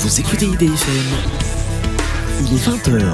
Vous écoutez IDFM Il est 20h.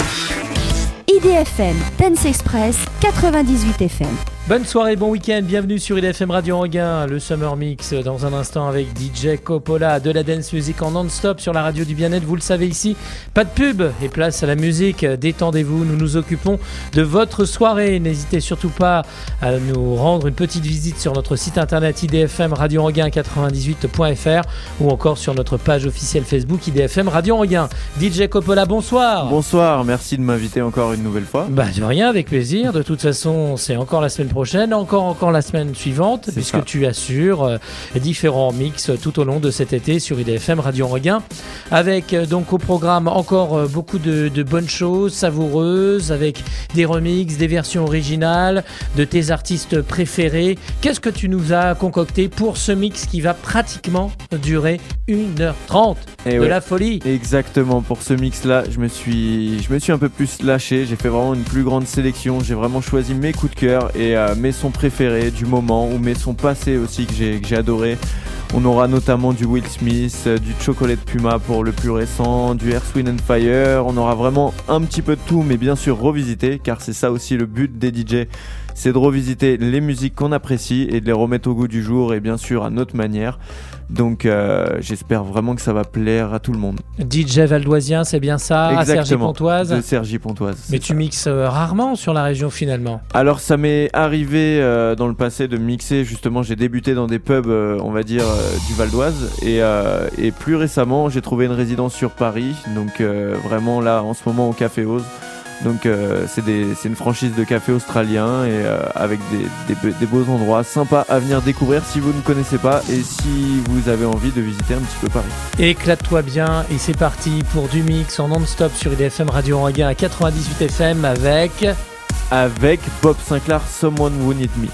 IDFM, Dance Express, 98 FM. Bonne soirée, bon week-end, bienvenue sur IDFM Radio Anguin, le Summer Mix dans un instant avec DJ Coppola de la dance music en non-stop sur la radio du bien-être, vous le savez ici, pas de pub et place à la musique, détendez-vous, nous nous occupons de votre soirée, n'hésitez surtout pas à nous rendre une petite visite sur notre site internet IDFM Radio Anguin 98.fr ou encore sur notre page officielle Facebook IDFM Radio Anguin. DJ Coppola, bonsoir. Bonsoir, merci de m'inviter encore une nouvelle fois. Bah de rien, avec plaisir, de toute façon c'est encore la semaine prochaine, encore encore la semaine suivante, puisque ça. tu assures euh, différents mix tout au long de cet été sur IDFM Radio Regain, avec euh, donc au programme encore euh, beaucoup de, de bonnes choses savoureuses, avec des remixes, des versions originales, de tes artistes préférés. Qu'est-ce que tu nous as concocté pour ce mix qui va pratiquement durer 1h30 Et de Eh ouais. la folie? Exactement, pour ce mix-là, je me suis, je me suis un peu plus lâché. J'ai fait vraiment une plus grande sélection. J'ai vraiment choisi mes coups de cœur et euh, mes sons préférés du moment ou mes sons passés aussi que j'ai, adoré. On aura notamment du Will Smith, euh, du Chocolate Puma pour le plus récent, du Earth, Wind and Fire. On aura vraiment un petit peu de tout, mais bien sûr revisité, car c'est ça aussi le but des DJ. C'est de revisiter les musiques qu'on apprécie et de les remettre au goût du jour et bien sûr à notre manière. Donc euh, j'espère vraiment que ça va plaire à tout le monde. DJ Valdoisien, c'est bien ça à Sergi Pontoise De Sergi Pontoise. Mais tu ça. mixes euh, rarement sur la région finalement. Alors ça m'est arrivé euh, dans le passé de mixer, justement j'ai débuté dans des pubs, on va dire, du Val d'Oise. Et, et plus récemment j'ai trouvé une résidence sur Paris, donc vraiment là en ce moment au Café Ose. Donc euh, c'est une franchise de café australien et euh, avec des, des be- des beaux endroits sympas à venir découvrir si vous ne connaissez pas et si vous avez envie de visiter un petit peu Paris. Éclate-toi bien et c'est parti pour du mix en non-stop sur IDFM Radio Regain à 98 FM avec Avec Bob Sinclair, Someone Who Need Me.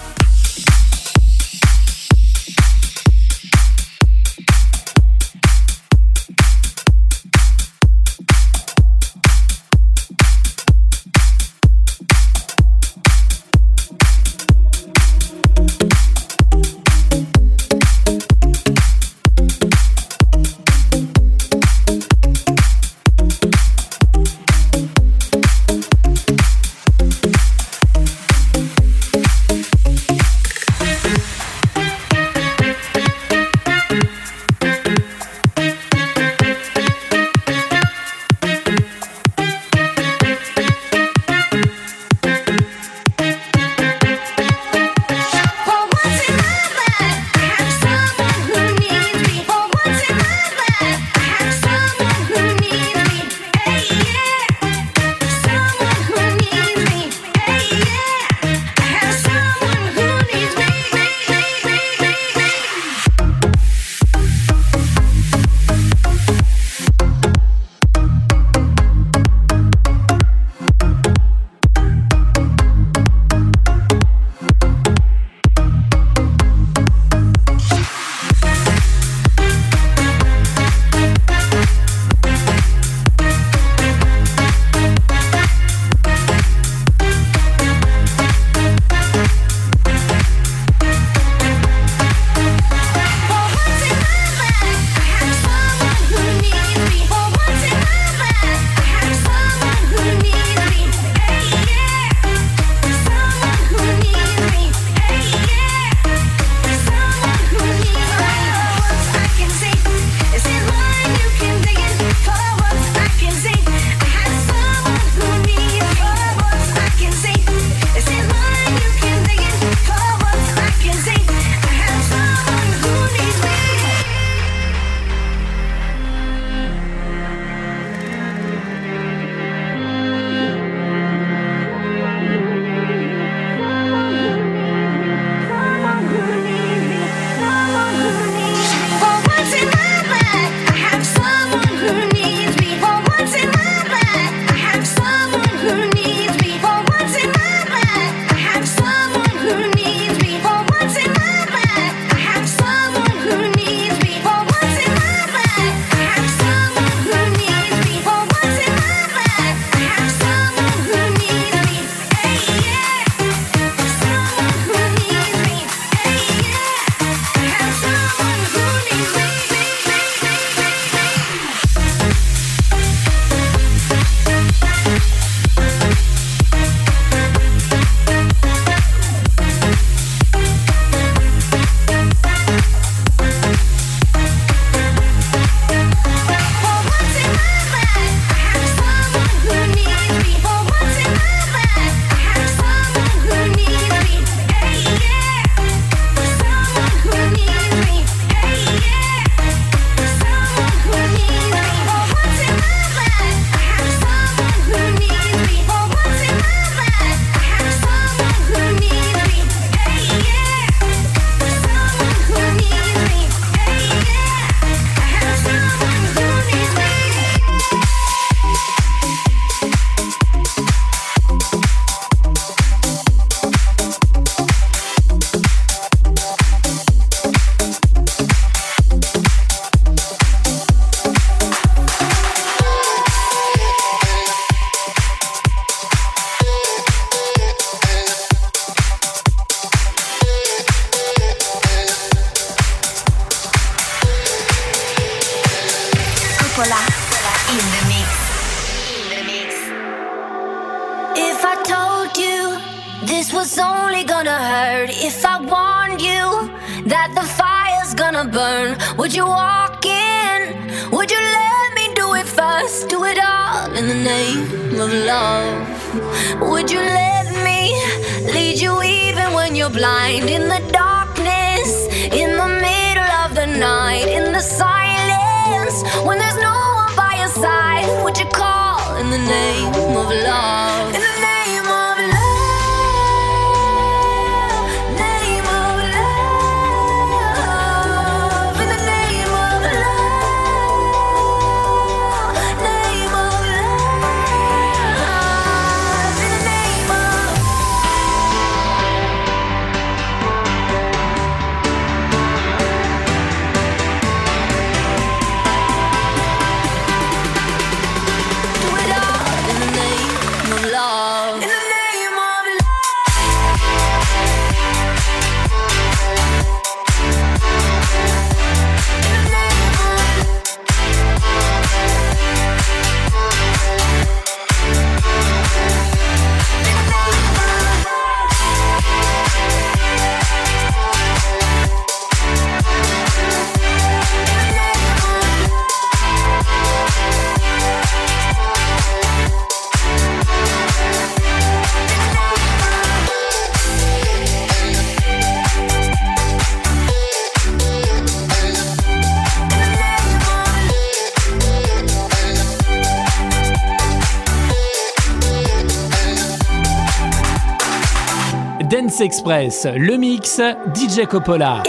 Express, le mix, DJ Coppola.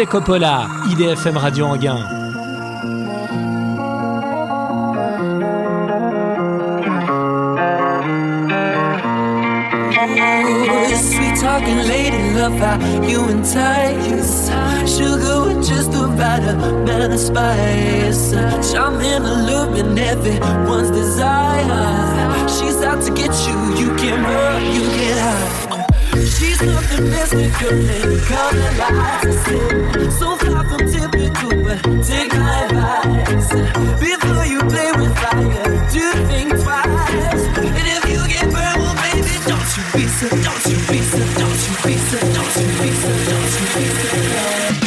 DJ Coppola, IDFM Radio Anguin. sweet talking lady, love how you entice. Sugar with just the right amount of spice. Charming, alluring, everyone's desire. She's out to get you, you can run, you can Something mystical in coming life. So far from typical, take my advice. Before you play with fire, do think twice. And if you get burned, well, baby, don't you be so, don't you be so, don't you be so, don't you be so, don't you be so.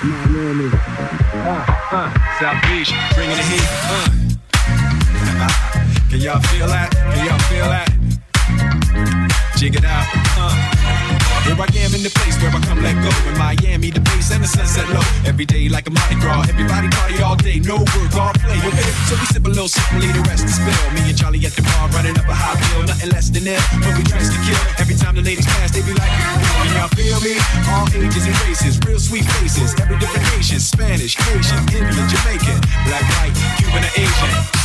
South Beach, bringing the heat. Uh. Can y'all feel that? Can y'all feel that? Jig it out. Uh. Here I am in the place where I come let go. In Miami, the base and the sunset low. Every day like a Mardi Gras. Everybody party all day, no work, all play. Okay, so we sip a little, sip the rest to spill. Me and Charlie at the bar running up a high bill, nothing less than ill. But we dressed to kill. Every time the ladies pass, they be like, Can y'all feel me? All ages and races, real sweet faces. Every different nation, Spanish, Haitian, Indian, Jamaican, black, white, Cuban, or Asian.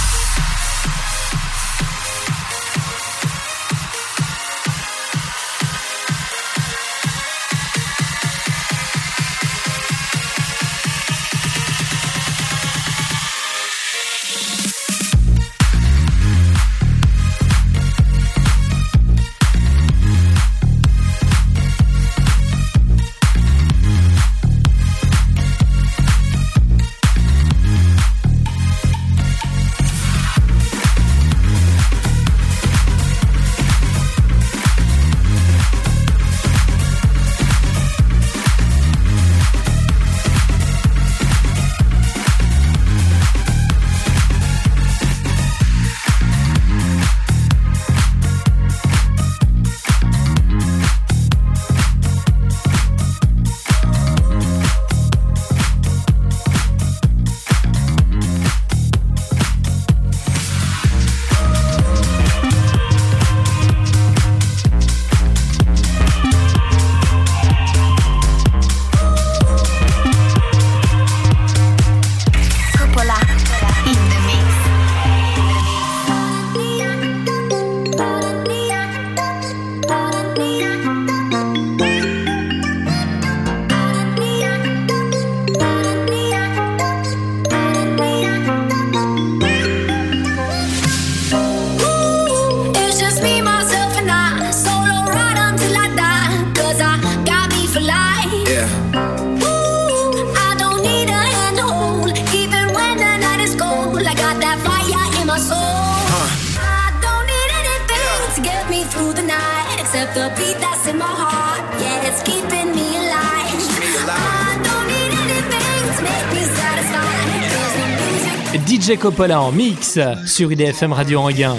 Coppola en mix sur IDFM Radio Anguin.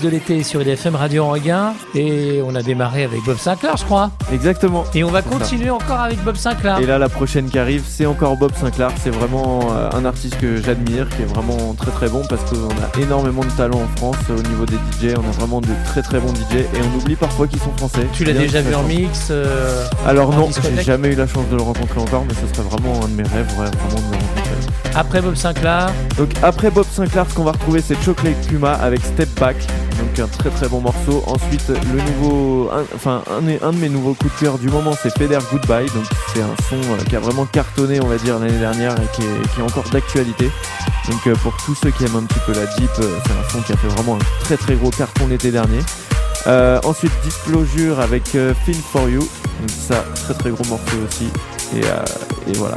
Mix de l'été sur IDFM Radio Anguin. Et on a démarré avec Bob Sinclair, je crois. Exactement. Et on va ça. continuer encore avec Bob Sinclair. Et là, la prochaine qui arrive, c'est encore Bob Sinclair. C'est vraiment euh, un artiste que j'admire, qui est vraiment très très bon parce qu'on a énormément de talent en France au niveau des DJ. On a vraiment de très très bons DJ et on oublie parfois qu'ils sont français. Tu l'as déjà vu en mix euh, Alors en non, j'ai jamais eu la chance de le rencontrer encore, mais ce serait vraiment un de mes rêves, ouais, vraiment de le rencontrer. Après Bob Sinclair, Donc après Bob Sinclair, ce qu'on va retrouver, c'est Chocolate Puma avec Step Back, donc un très très bon morceau. Ensuite, le nouveau, un- enfin un, de mes nouveaux coups de cœur du moment, c'est Feder Goodbye, donc c'est un son euh, qui a vraiment cartonné, on va dire l'année dernière et qui est, encore d'actualité. Donc euh, pour tous ceux qui aiment un petit peu la deep, euh, c'est un son qui a fait vraiment un très très gros carton l'été dernier. Ensuite Disclosure avec Feel for You, donc ça très très gros morceau aussi. Et voilà.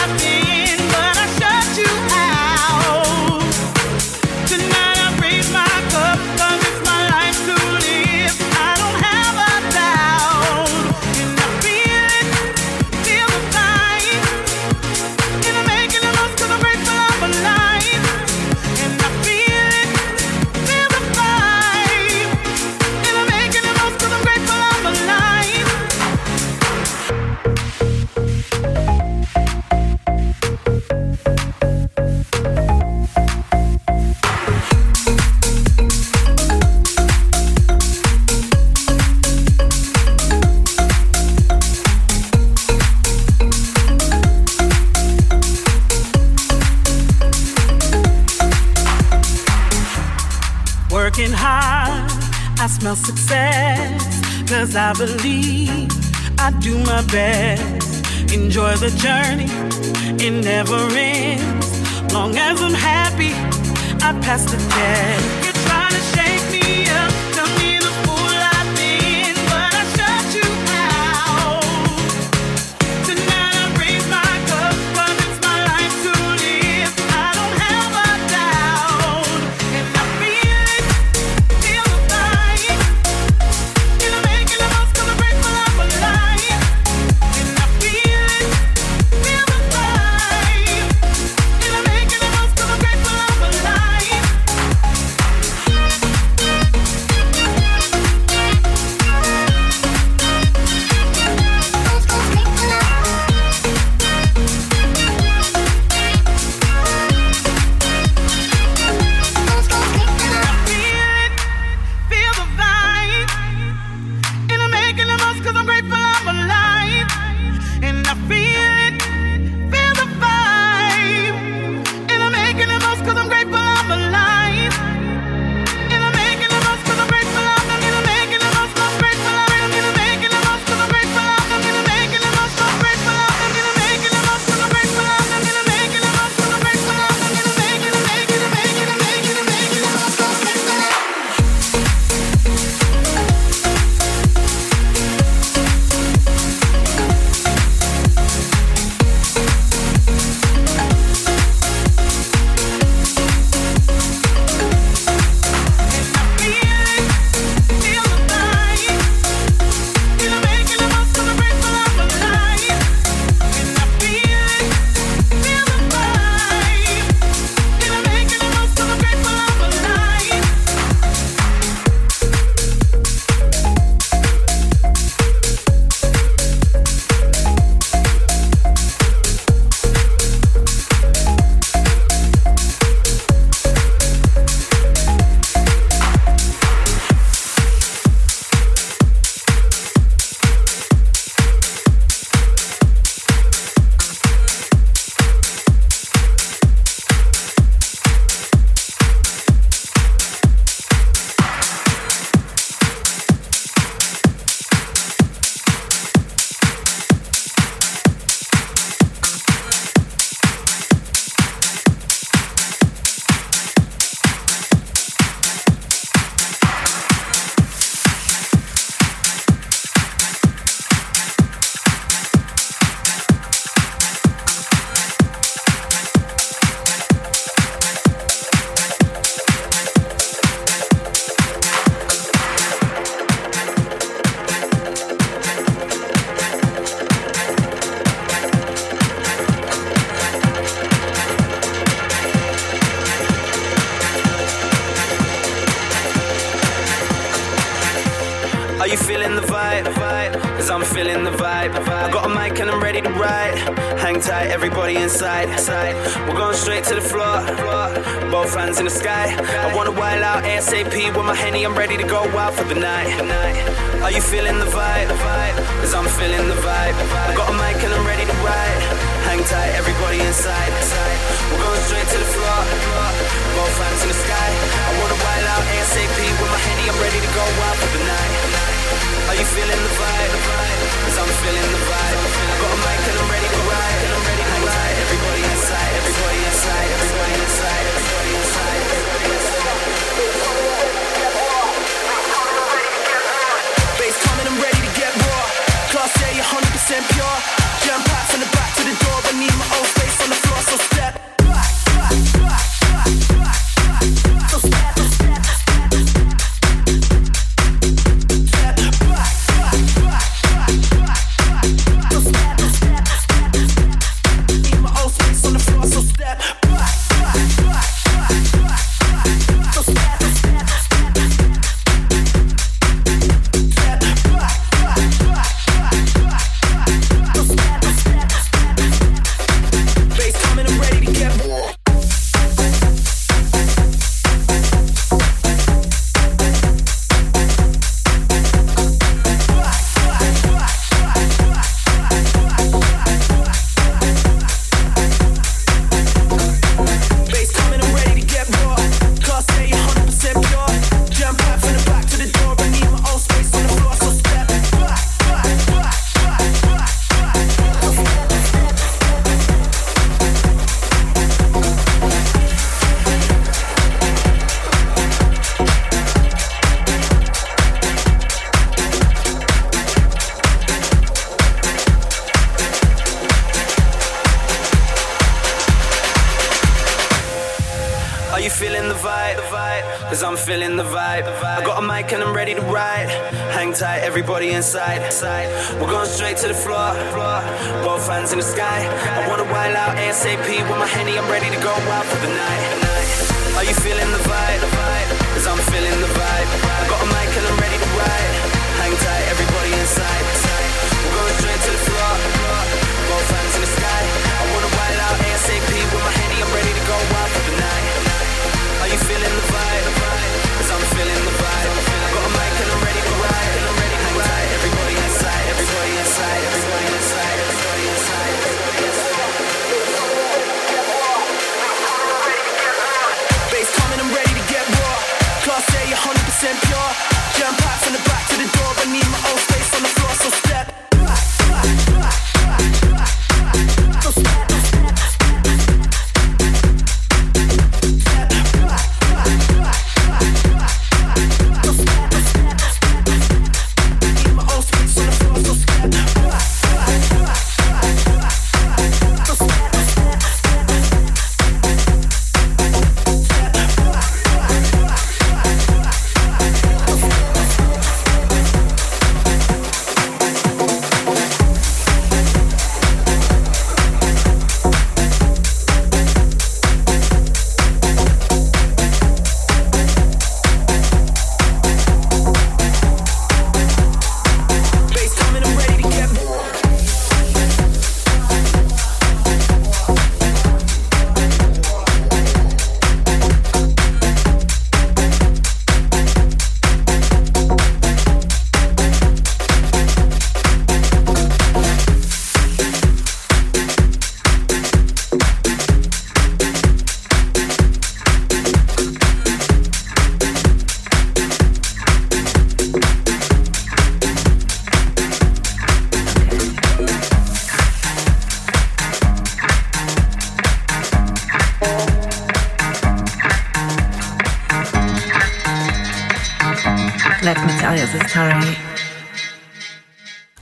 the journey, it never ends. Long as I'm happy, I pass the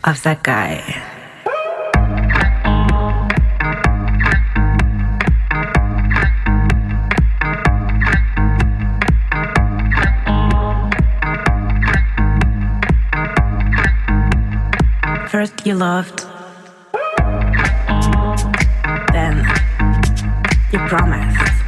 of that guy. First you loved, then you promised.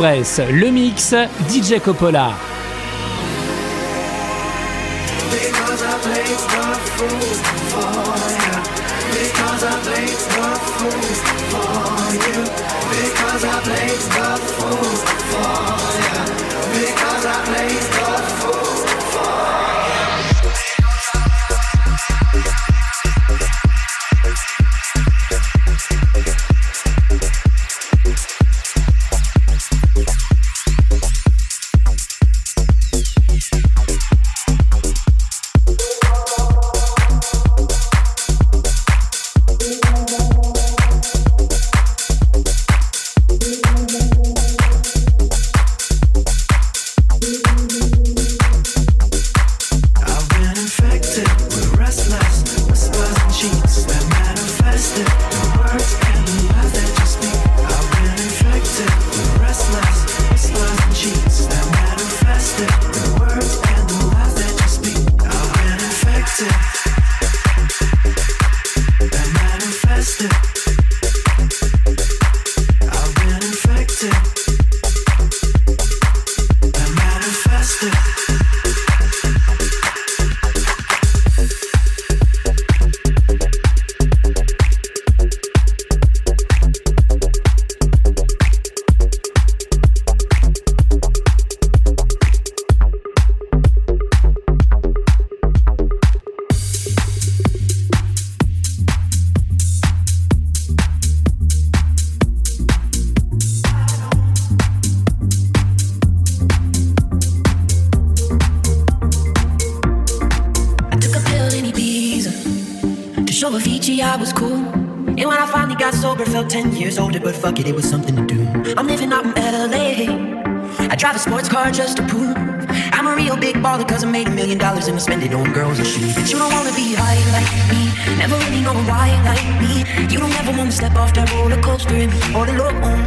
Le mix, DJ Coppola. Living out in LA. I drive a sports car just to prove I'm a real big baller cause I made a million dollars and I spend it on girls and shoes. But you don't wanna be high like me, never really know why like me. You don't ever wanna step off that roller coaster and be all alone.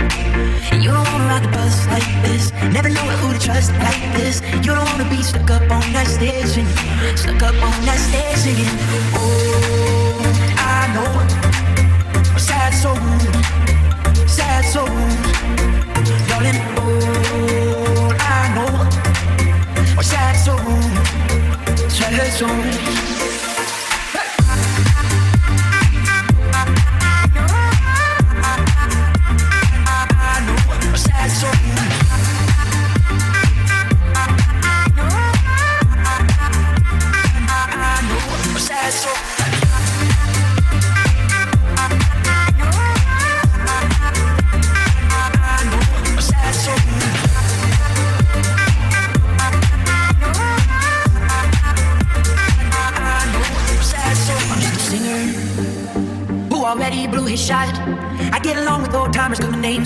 And you don't wanna ride the bus like this, never know who to trust like this. You don't wanna be stuck up on that stage singing, stuck up on that stage singing. Oh, I know, sad souls, sad souls, razones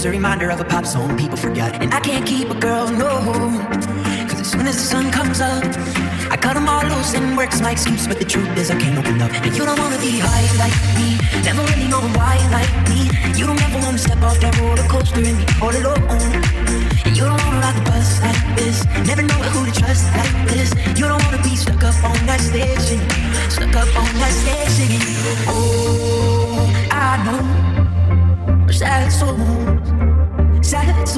a reminder of a pop song people forgot. And I can't keep a girl, no. Cause as soon as the sun comes up, I cut them all loose and work's my excuse. But the truth is, I can't open up. And you don't wanna be high like me, never really know why like me. You don't ever wanna step off that roller coaster and be all alone. And you don't wanna ride the bus like this, never know who to trust like this. You don't wanna be stuck up on that stage stuck up on that stage. Oh, I know, sad souls, get.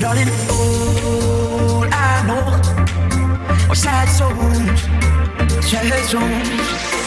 Darling, all I know are sad souls, sad souls.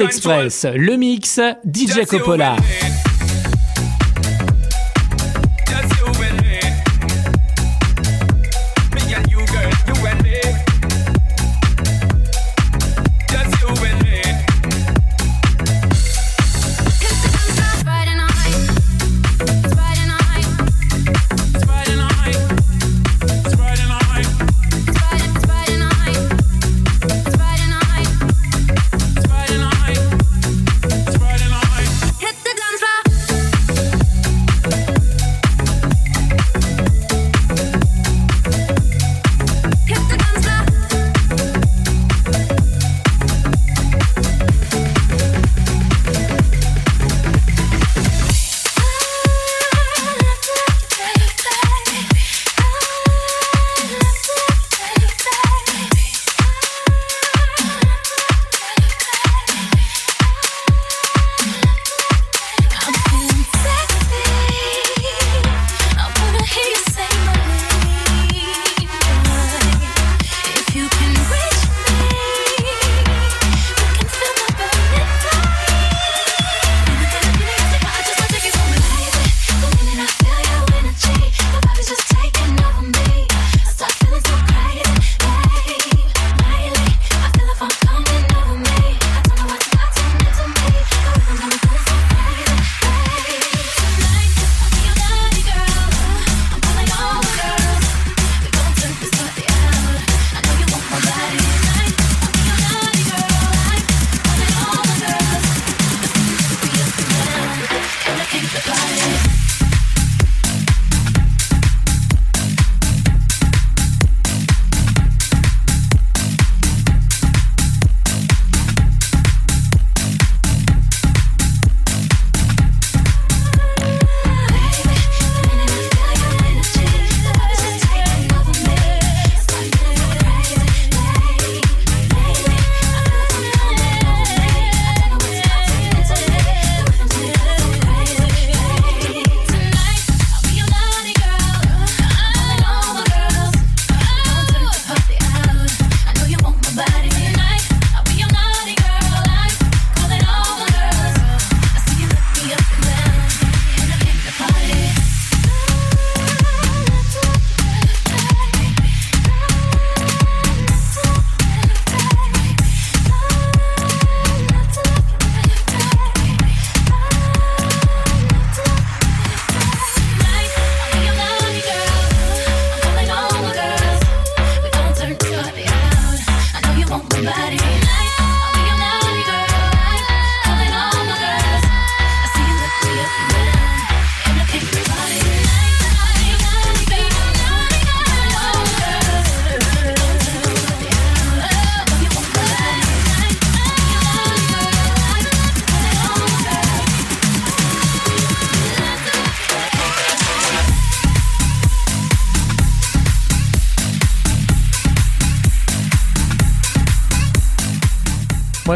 Express, le mix, DJ Coppola.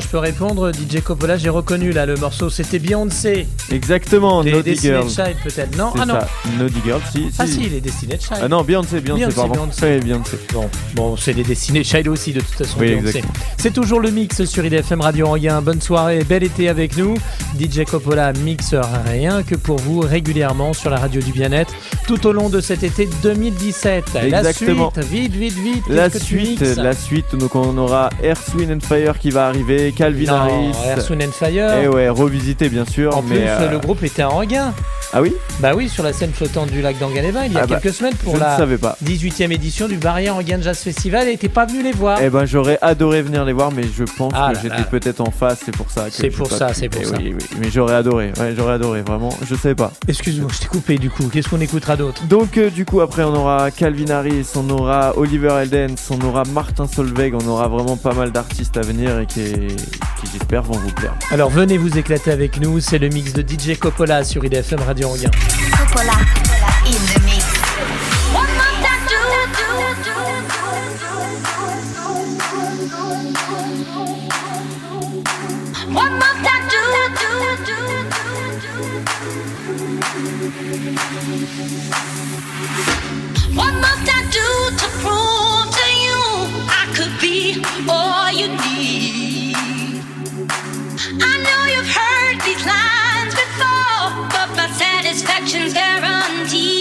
much peux répondre. DJ Coppola, j'ai reconnu là le morceau. C'était Beyoncé. Exactement, Des Naughty Girl. Child peut-être. Non, ah non. ça, Naughty Girl, si. Ah si, les Destiny's Child. Ah non, Beyoncé, Beyoncé, Beyoncé, pardon. Beyoncé. Ouais, Beyoncé. Bon, bon c'est les Destiny's Child aussi de toute façon. Oui. C'est toujours le mix sur IDFM Radio Anguin. Bonne soirée, bel été avec nous. DJ Coppola mixe rien que pour vous régulièrement sur la radio du bien-être tout au long de cet été 2017. Exactement. La suite, vite, vite, vite. La suite, la suite, donc on aura Earth, Wind and Fire qui va arriver, Calvin Non, Harris. Earth, Wind and Fire. Et ouais, revisité bien sûr. En mais plus, euh, le groupe était à Anguin. Ah oui? Bah oui, sur la scène flottante du lac d'Anganeva il y a Ah bah, quelques semaines pour la savais pas. 18e édition du Barrière Anguin Jazz Festival et t'es pas venu les voir. Eh ben j'aurais adoré venir les voir, mais je pense Ah que j'étais peut-être en face, c'est pour ça. que C'est pour ça, c'est pour Eh ça. Oui, oui, mais j'aurais adoré, ouais, j'aurais adoré, vraiment, je sais pas. Excuse-moi, je t'ai coupé du coup. Qu'est-ce qu'on écoutera d'autre? Donc euh, du coup après on aura Calvin Harris, on aura Oliver Eldens, on aura Martin Solveig, on aura vraiment pas mal d'artistes à venir et qui, qui j'espère vont vous plaire. Alors venez vous éclater avec nous, c'est le mix de DJ Coppola sur IDFM Radio Anguin. Coppola in the mix. One more time, do, One more time, One more time, do to prove to you I could be all you need. Satisfaction's guaranteed.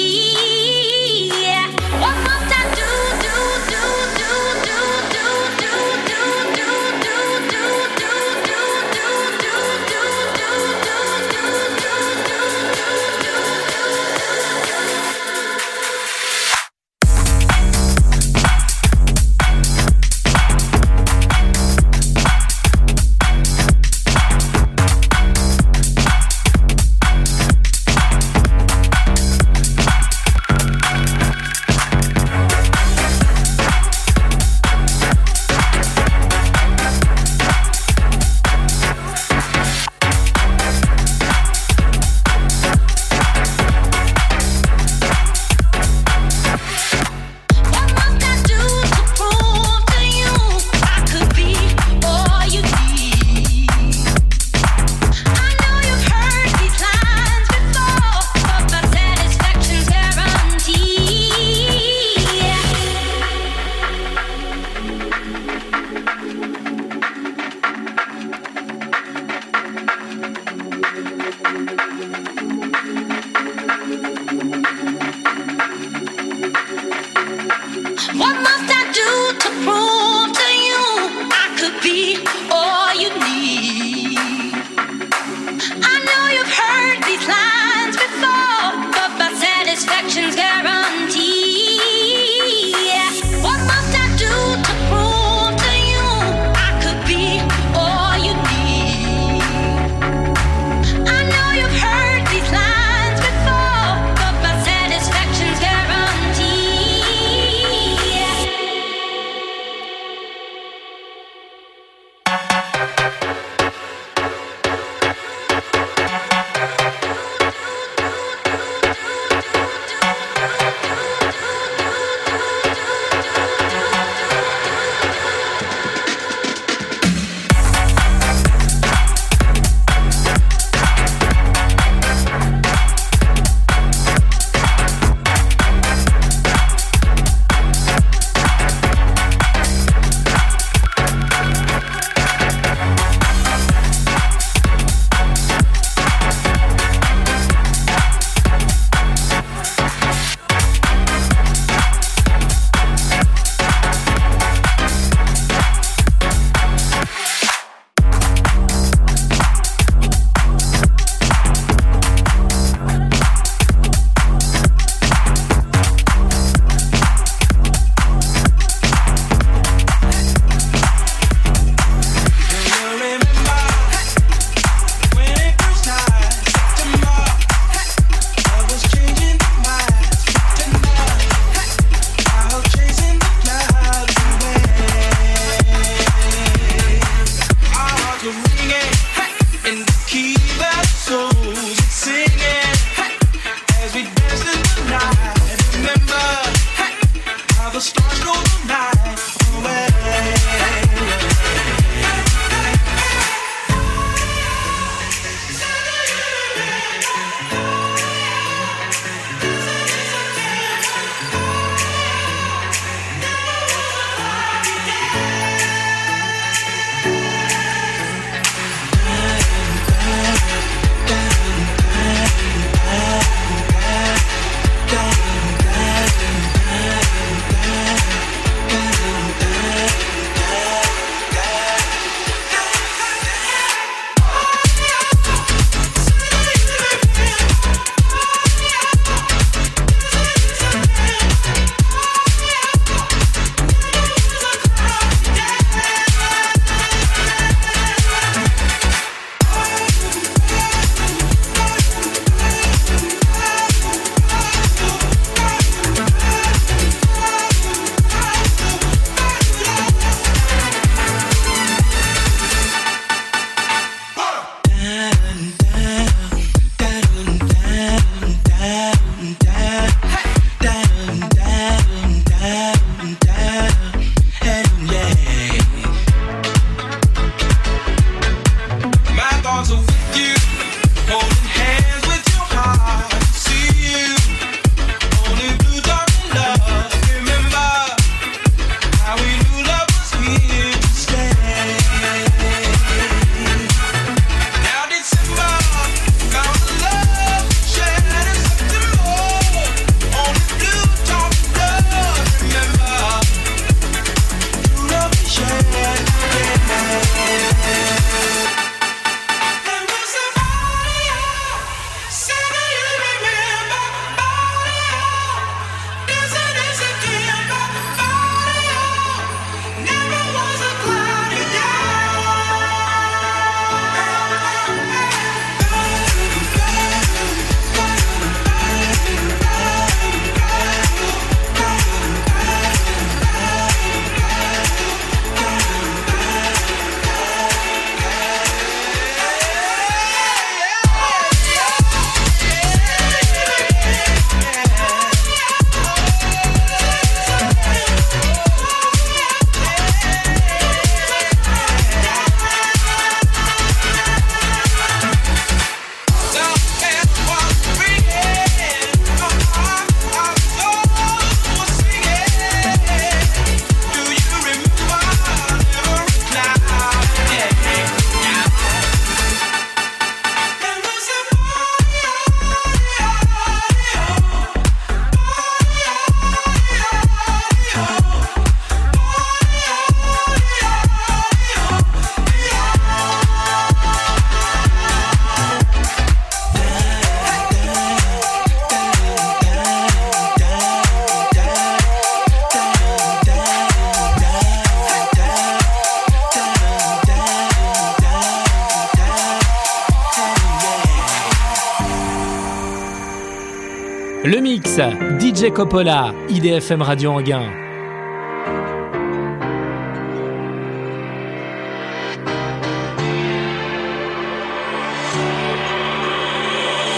DJ Coppola, IDFM Radio Anguin.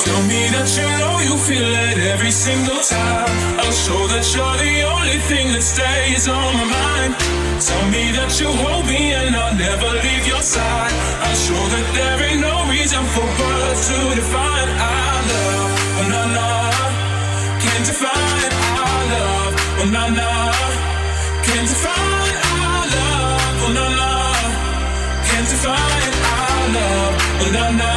Tell me that you know you feel it every single time. I'll show that you're the only thing that stays on my mind. Tell me that you hold me and I'll never leave your side. I'll show that there ain't no reason for words to define our love. No, no. Oh no no, Can't define our love. Can't define our love.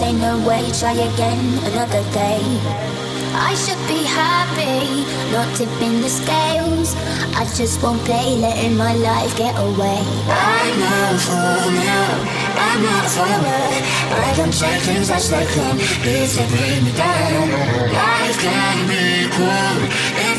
I say no way, try again another day. I should be happy, not tipping the scales. I just won't play, letting my life get away. I'm not now, I'm not follower. I don't take things as they come, if bring me down. Life can be cool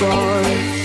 for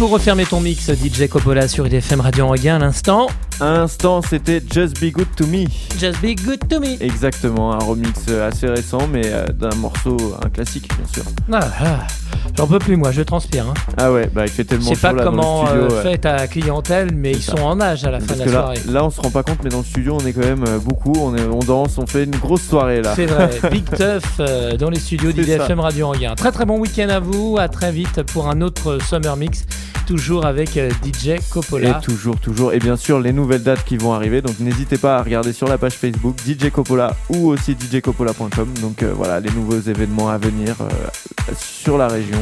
pour refermer ton mix, DJ Coppola sur IDFM Radio Anguin à l'instant. À l'instant, c'était Just Be Good to Me. Just Be Good to Me. Exactement, un remix assez récent, mais euh, d'un morceau, un classique, bien sûr. Ah, ah, J'en peux plus, moi, je transpire. Hein. Ah ouais, bah il fait tellement Je chaud sais pas là, comment studio. euh, ouais. fait ta clientèle, mais ils ça. sont en âge à la fin de la là, soirée. là, on se rend pas compte, mais dans le studio, on est quand même euh, beaucoup. On, est, on danse, on fait une grosse soirée là. C'est vrai, Big Tough euh, dans les studios d'IDFM. Radio Anguin. Très très bon week-end à vous, à très vite pour un autre Summer Mix, toujours avec euh, DJ Coppola. Et toujours, toujours. Et bien sûr, les nouvelles dates qui vont arriver. Donc n'hésitez pas à regarder sur la page Facebook DJ Coppola ou aussi djcoppola.com. Donc euh, voilà, les nouveaux événements à venir euh, sur la région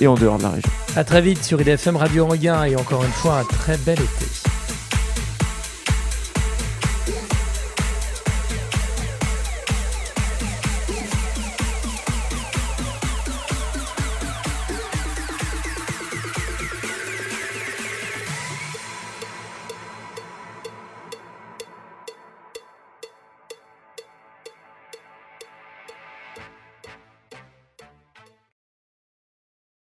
et en dehors de la région. À très vite sur IDFM Radio Anguin et encore une fois un très bel été.